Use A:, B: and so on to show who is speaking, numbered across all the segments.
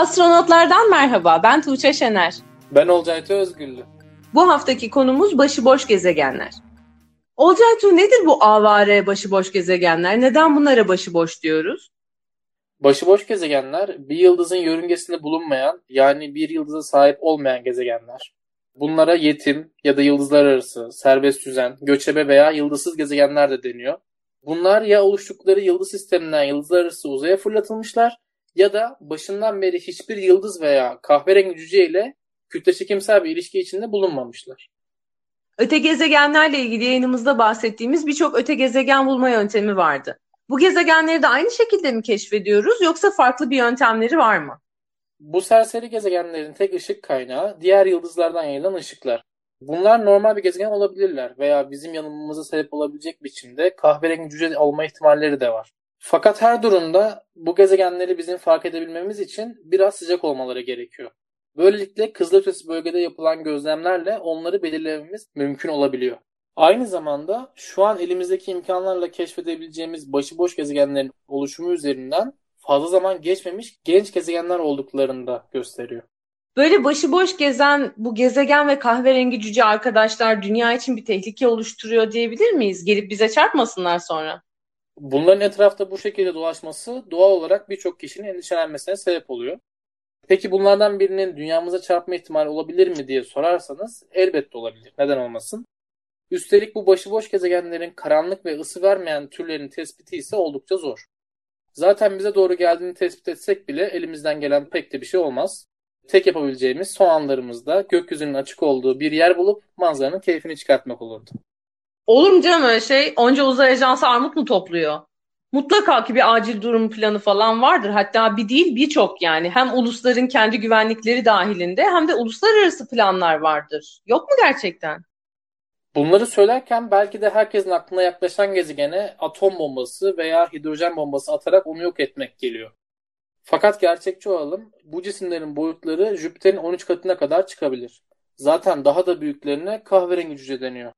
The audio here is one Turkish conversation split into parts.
A: Astronotlardan merhaba, ben Tuğçe Şener.
B: Ben Olcay Özgüllü.
A: Bu haftaki konumuz başıboş gezegenler. Olcay Tuğ nedir bu avare başıboş gezegenler? Neden bunlara başıboş diyoruz?
B: Başıboş gezegenler bir yıldızın yörüngesinde bulunmayan yani bir yıldıza sahip olmayan gezegenler. Bunlara yetim ya da yıldızlar arası, serbest düzen, göçebe veya yıldızsız gezegenler de deniyor. Bunlar ya oluştukları yıldız sisteminden yıldızlar arası uzaya fırlatılmışlar ya da başından beri hiçbir yıldız veya kahverengi cüce ile kütle çekimsel bir ilişki içinde bulunmamışlar.
A: Öte gezegenlerle ilgili yayınımızda bahsettiğimiz birçok öte gezegen bulma yöntemi vardı. Bu gezegenleri de aynı şekilde mi keşfediyoruz yoksa farklı bir yöntemleri var mı?
B: Bu serseri gezegenlerin tek ışık kaynağı diğer yıldızlardan yayılan ışıklar. Bunlar normal bir gezegen olabilirler veya bizim yanılmamıza sebep olabilecek biçimde kahverengi cüce olma ihtimalleri de var. Fakat her durumda bu gezegenleri bizim fark edebilmemiz için biraz sıcak olmaları gerekiyor. Böylelikle kızılötesi bölgede yapılan gözlemlerle onları belirlememiz mümkün olabiliyor. Aynı zamanda şu an elimizdeki imkanlarla keşfedebileceğimiz başıboş gezegenlerin oluşumu üzerinden fazla zaman geçmemiş genç gezegenler olduklarını da gösteriyor.
A: Böyle başıboş gezen bu gezegen ve kahverengi cüce arkadaşlar dünya için bir tehlike oluşturuyor diyebilir miyiz? Gelip bize çarpmasınlar sonra.
B: Bunların etrafta bu şekilde dolaşması doğal olarak birçok kişinin endişelenmesine sebep oluyor. Peki bunlardan birinin dünyamıza çarpma ihtimali olabilir mi diye sorarsanız elbette olabilir. Neden olmasın? Üstelik bu başıboş gezegenlerin karanlık ve ısı vermeyen türlerin tespiti ise oldukça zor. Zaten bize doğru geldiğini tespit etsek bile elimizden gelen pek de bir şey olmaz. Tek yapabileceğimiz son anlarımızda gökyüzünün açık olduğu bir yer bulup manzaranın keyfini çıkartmak olurdu.
A: Olur mu canım öyle şey? Onca uzay ajansı armut mu topluyor? Mutlaka ki bir acil durum planı falan vardır. Hatta bir değil birçok yani. Hem ulusların kendi güvenlikleri dahilinde hem de uluslararası planlar vardır. Yok mu gerçekten?
B: Bunları söylerken belki de herkesin aklına yaklaşan gezegene atom bombası veya hidrojen bombası atarak onu yok etmek geliyor. Fakat gerçekçi olalım, bu cisimlerin boyutları Jüpiter'in 13 katına kadar çıkabilir. Zaten daha da büyüklerine kahverengi cüce deniyor.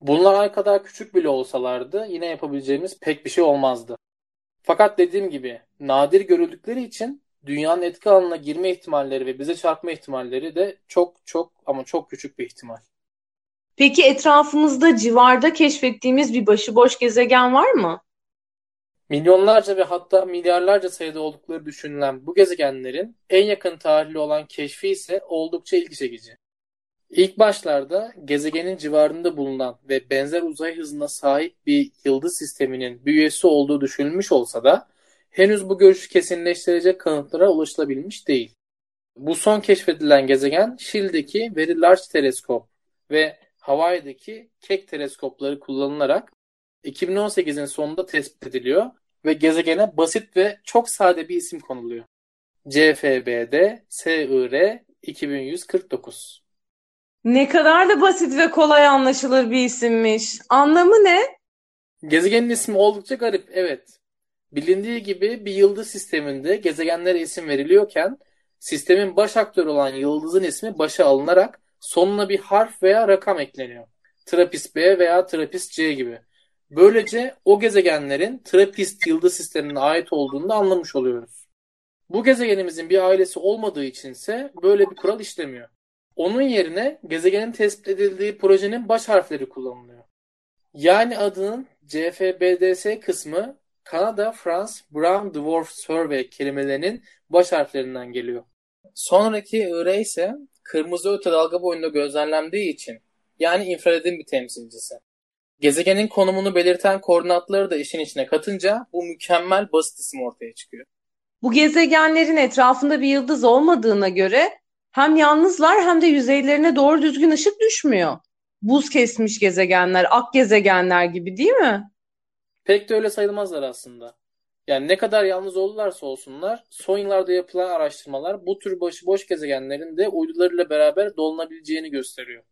B: Bunlar ay kadar küçük bile olsalardı yine yapabileceğimiz pek bir şey olmazdı. Fakat dediğim gibi nadir görüldükleri için dünyanın etki alanına girme ihtimalleri ve bize çarpma ihtimalleri de çok çok ama çok küçük bir ihtimal.
A: Peki etrafımızda civarda keşfettiğimiz bir başıboş gezegen var mı?
B: Milyonlarca ve hatta milyarlarca sayıda oldukları düşünülen bu gezegenlerin en yakın tarihli olan keşfi ise oldukça ilgi çekici. İlk başlarda gezegenin civarında bulunan ve benzer uzay hızına sahip bir yıldız sisteminin bir üyesi olduğu düşünülmüş olsa da henüz bu görüşü kesinleştirecek kanıtlara ulaşılabilmiş değil. Bu son keşfedilen gezegen Şili'deki Very Large Teleskop ve Hawaii'deki Keck teleskopları kullanılarak 2018'in sonunda tespit ediliyor ve gezegene basit ve çok sade bir isim konuluyor. CFBD SIR 2149.
A: Ne kadar da basit ve kolay anlaşılır bir isimmiş. Anlamı ne?
B: Gezegenin ismi oldukça garip, evet. Bilindiği gibi bir yıldız sisteminde gezegenlere isim veriliyorken sistemin baş aktörü olan yıldızın ismi başa alınarak sonuna bir harf veya rakam ekleniyor. Trapist B veya Trapist C gibi. Böylece o gezegenlerin Trapist yıldız sistemine ait olduğunu da anlamış oluyoruz. Bu gezegenimizin bir ailesi olmadığı içinse böyle bir kural işlemiyor. Onun yerine gezegenin tespit edildiği projenin baş harfleri kullanılıyor. Yani adının CFBDS kısmı Kanada France Brown Dwarf Survey kelimelerinin baş harflerinden geliyor. Sonraki IR ise kırmızı öte dalga boyunda gözlemlendiği için yani infraredin bir temsilcisi. Gezegenin konumunu belirten koordinatları da işin içine katınca bu mükemmel basit isim ortaya çıkıyor.
A: Bu gezegenlerin etrafında bir yıldız olmadığına göre hem yalnızlar hem de yüzeylerine doğru düzgün ışık düşmüyor. Buz kesmiş gezegenler, ak gezegenler gibi değil mi?
B: Pek de öyle sayılmazlar aslında. Yani ne kadar yalnız olurlarsa olsunlar son yıllarda yapılan araştırmalar bu tür başıboş gezegenlerin de uydularıyla beraber dolunabileceğini gösteriyor.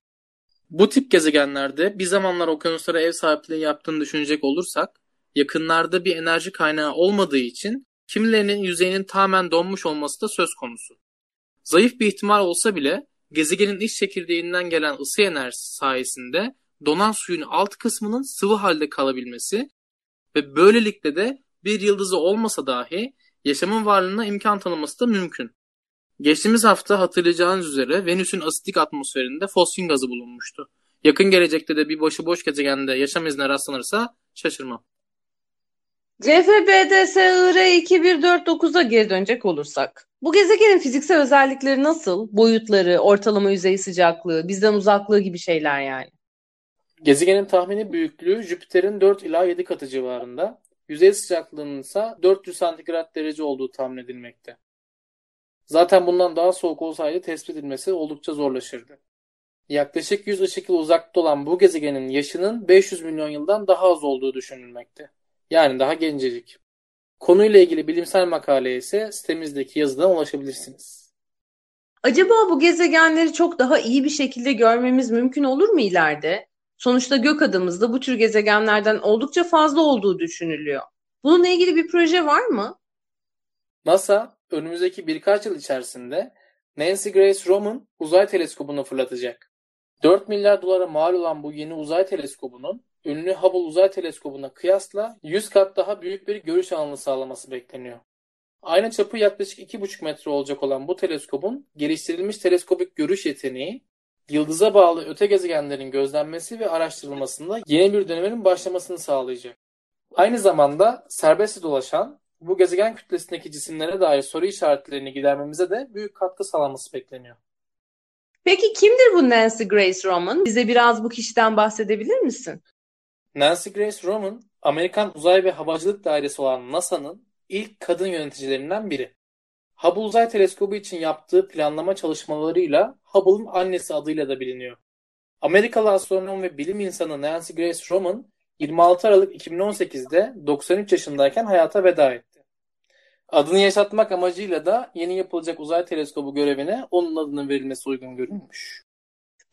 B: Bu tip gezegenlerde bir zamanlar okyanuslara ev sahipliği yaptığını düşünecek olursak yakınlarda bir enerji kaynağı olmadığı için kimilerinin yüzeyinin tamamen donmuş olması da söz konusu. Zayıf bir ihtimal olsa bile gezegenin iç çekirdeğinden gelen ısı enerjisi sayesinde donan suyun alt kısmının sıvı halde kalabilmesi ve böylelikle de bir yıldızı olmasa dahi yaşamın varlığına imkan tanıması da mümkün. Geçtiğimiz hafta hatırlayacağınız üzere Venüs'ün asitik atmosferinde fosfin gazı bulunmuştu. Yakın gelecekte de bir başıboş gezegende yaşam izine rastlanırsa şaşırmam.
A: CFBDSIR 2149'a geri dönecek olursak. Bu gezegenin fiziksel özellikleri nasıl? Boyutları, ortalama yüzey sıcaklığı, bizden uzaklığı gibi şeyler yani.
B: Gezegenin tahmini büyüklüğü Jüpiter'in 4 ila 7 katı civarında. Yüzey sıcaklığının ise 400 santigrat derece olduğu tahmin edilmekte. Zaten bundan daha soğuk olsaydı tespit edilmesi oldukça zorlaşırdı. Yaklaşık 100 ışık yılı uzakta olan bu gezegenin yaşının 500 milyon yıldan daha az olduğu düşünülmekte. Yani daha gencecik. Konuyla ilgili bilimsel makaleye ise sitemizdeki yazıdan ulaşabilirsiniz.
A: Acaba bu gezegenleri çok daha iyi bir şekilde görmemiz mümkün olur mu ileride? Sonuçta gök adımızda bu tür gezegenlerden oldukça fazla olduğu düşünülüyor. Bununla ilgili bir proje var mı?
B: NASA önümüzdeki birkaç yıl içerisinde Nancy Grace Roman uzay teleskobunu fırlatacak. 4 milyar dolara mal olan bu yeni uzay teleskobunun ünlü Hubble Uzay Teleskobu'na kıyasla 100 kat daha büyük bir görüş alanı sağlaması bekleniyor. Aynı çapı yaklaşık 2,5 metre olacak olan bu teleskobun geliştirilmiş teleskobik görüş yeteneği, yıldıza bağlı öte gezegenlerin gözlenmesi ve araştırılmasında yeni bir dönemin başlamasını sağlayacak. Aynı zamanda serbest dolaşan bu gezegen kütlesindeki cisimlere dair soru işaretlerini gidermemize de büyük katkı sağlaması bekleniyor.
A: Peki kimdir bu Nancy Grace Roman? Bize biraz bu kişiden bahsedebilir misin?
B: Nancy Grace Roman, Amerikan Uzay ve Havacılık Dairesi olan NASA'nın ilk kadın yöneticilerinden biri. Hubble Uzay Teleskobu için yaptığı planlama çalışmalarıyla Hubble'ın annesi adıyla da biliniyor. Amerikalı astronom ve bilim insanı Nancy Grace Roman 26 Aralık 2018'de 93 yaşındayken hayata veda etti. Adını yaşatmak amacıyla da yeni yapılacak uzay teleskobu görevine onun adının verilmesi uygun görülmüş.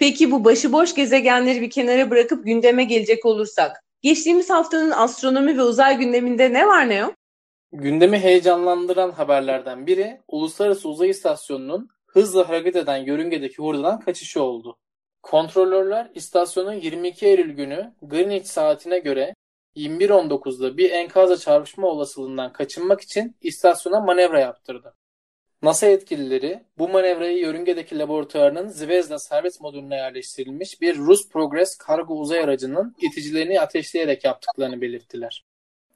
A: Peki bu başıboş gezegenleri bir kenara bırakıp gündeme gelecek olursak, geçtiğimiz haftanın astronomi ve uzay gündeminde ne var ne yok?
B: Gündemi heyecanlandıran haberlerden biri Uluslararası Uzay İstasyonu'nun hızla hareket eden yörüngedeki hurdadan kaçışı oldu. Kontrolörler istasyonun 22 Eylül günü Greenwich saatine göre 21.19'da bir enkazla çarpışma olasılığından kaçınmak için istasyona manevra yaptırdı. NASA yetkilileri bu manevrayı yörüngedeki laboratuvarının Zvezda servis modülüne yerleştirilmiş bir Rus Progress kargo uzay aracının iticilerini ateşleyerek yaptıklarını belirttiler.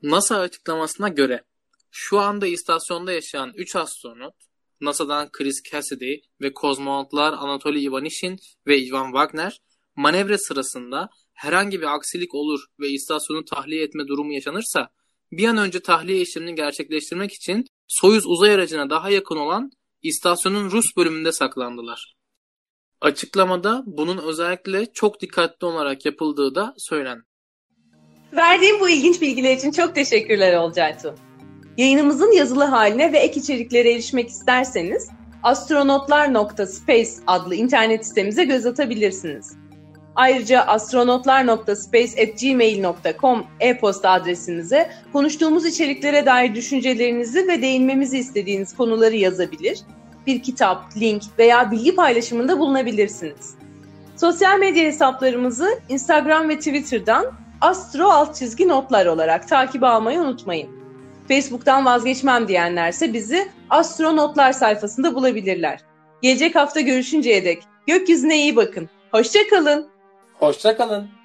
B: NASA açıklamasına göre şu anda istasyonda yaşayan 3 astronot NASA'dan Chris Cassidy ve kozmonotlar Anatoly Ivanishin ve Ivan Wagner manevra sırasında herhangi bir aksilik olur ve istasyonu tahliye etme durumu yaşanırsa bir an önce tahliye işlemini gerçekleştirmek için Soyuz uzay aracına daha yakın olan istasyonun Rus bölümünde saklandılar. Açıklamada bunun özellikle çok dikkatli olarak yapıldığı da söylendi.
A: Verdiğim bu ilginç bilgiler için çok teşekkürler Olcaytu. Yayınımızın yazılı haline ve ek içeriklere erişmek isterseniz astronotlar.space adlı internet sitemize göz atabilirsiniz. Ayrıca astronotlar.space@gmail.com e-posta adresimize konuştuğumuz içeriklere dair düşüncelerinizi ve değinmemizi istediğiniz konuları yazabilir, bir kitap, link veya bilgi paylaşımında bulunabilirsiniz. Sosyal medya hesaplarımızı Instagram ve Twitter'dan astro alt çizgi notlar olarak takip almayı unutmayın. Facebook'tan vazgeçmem diyenlerse bizi Astronotlar sayfasında bulabilirler. Gelecek hafta görüşünceye dek gökyüzüne iyi bakın. Hoşçakalın.
B: Hoşçakalın.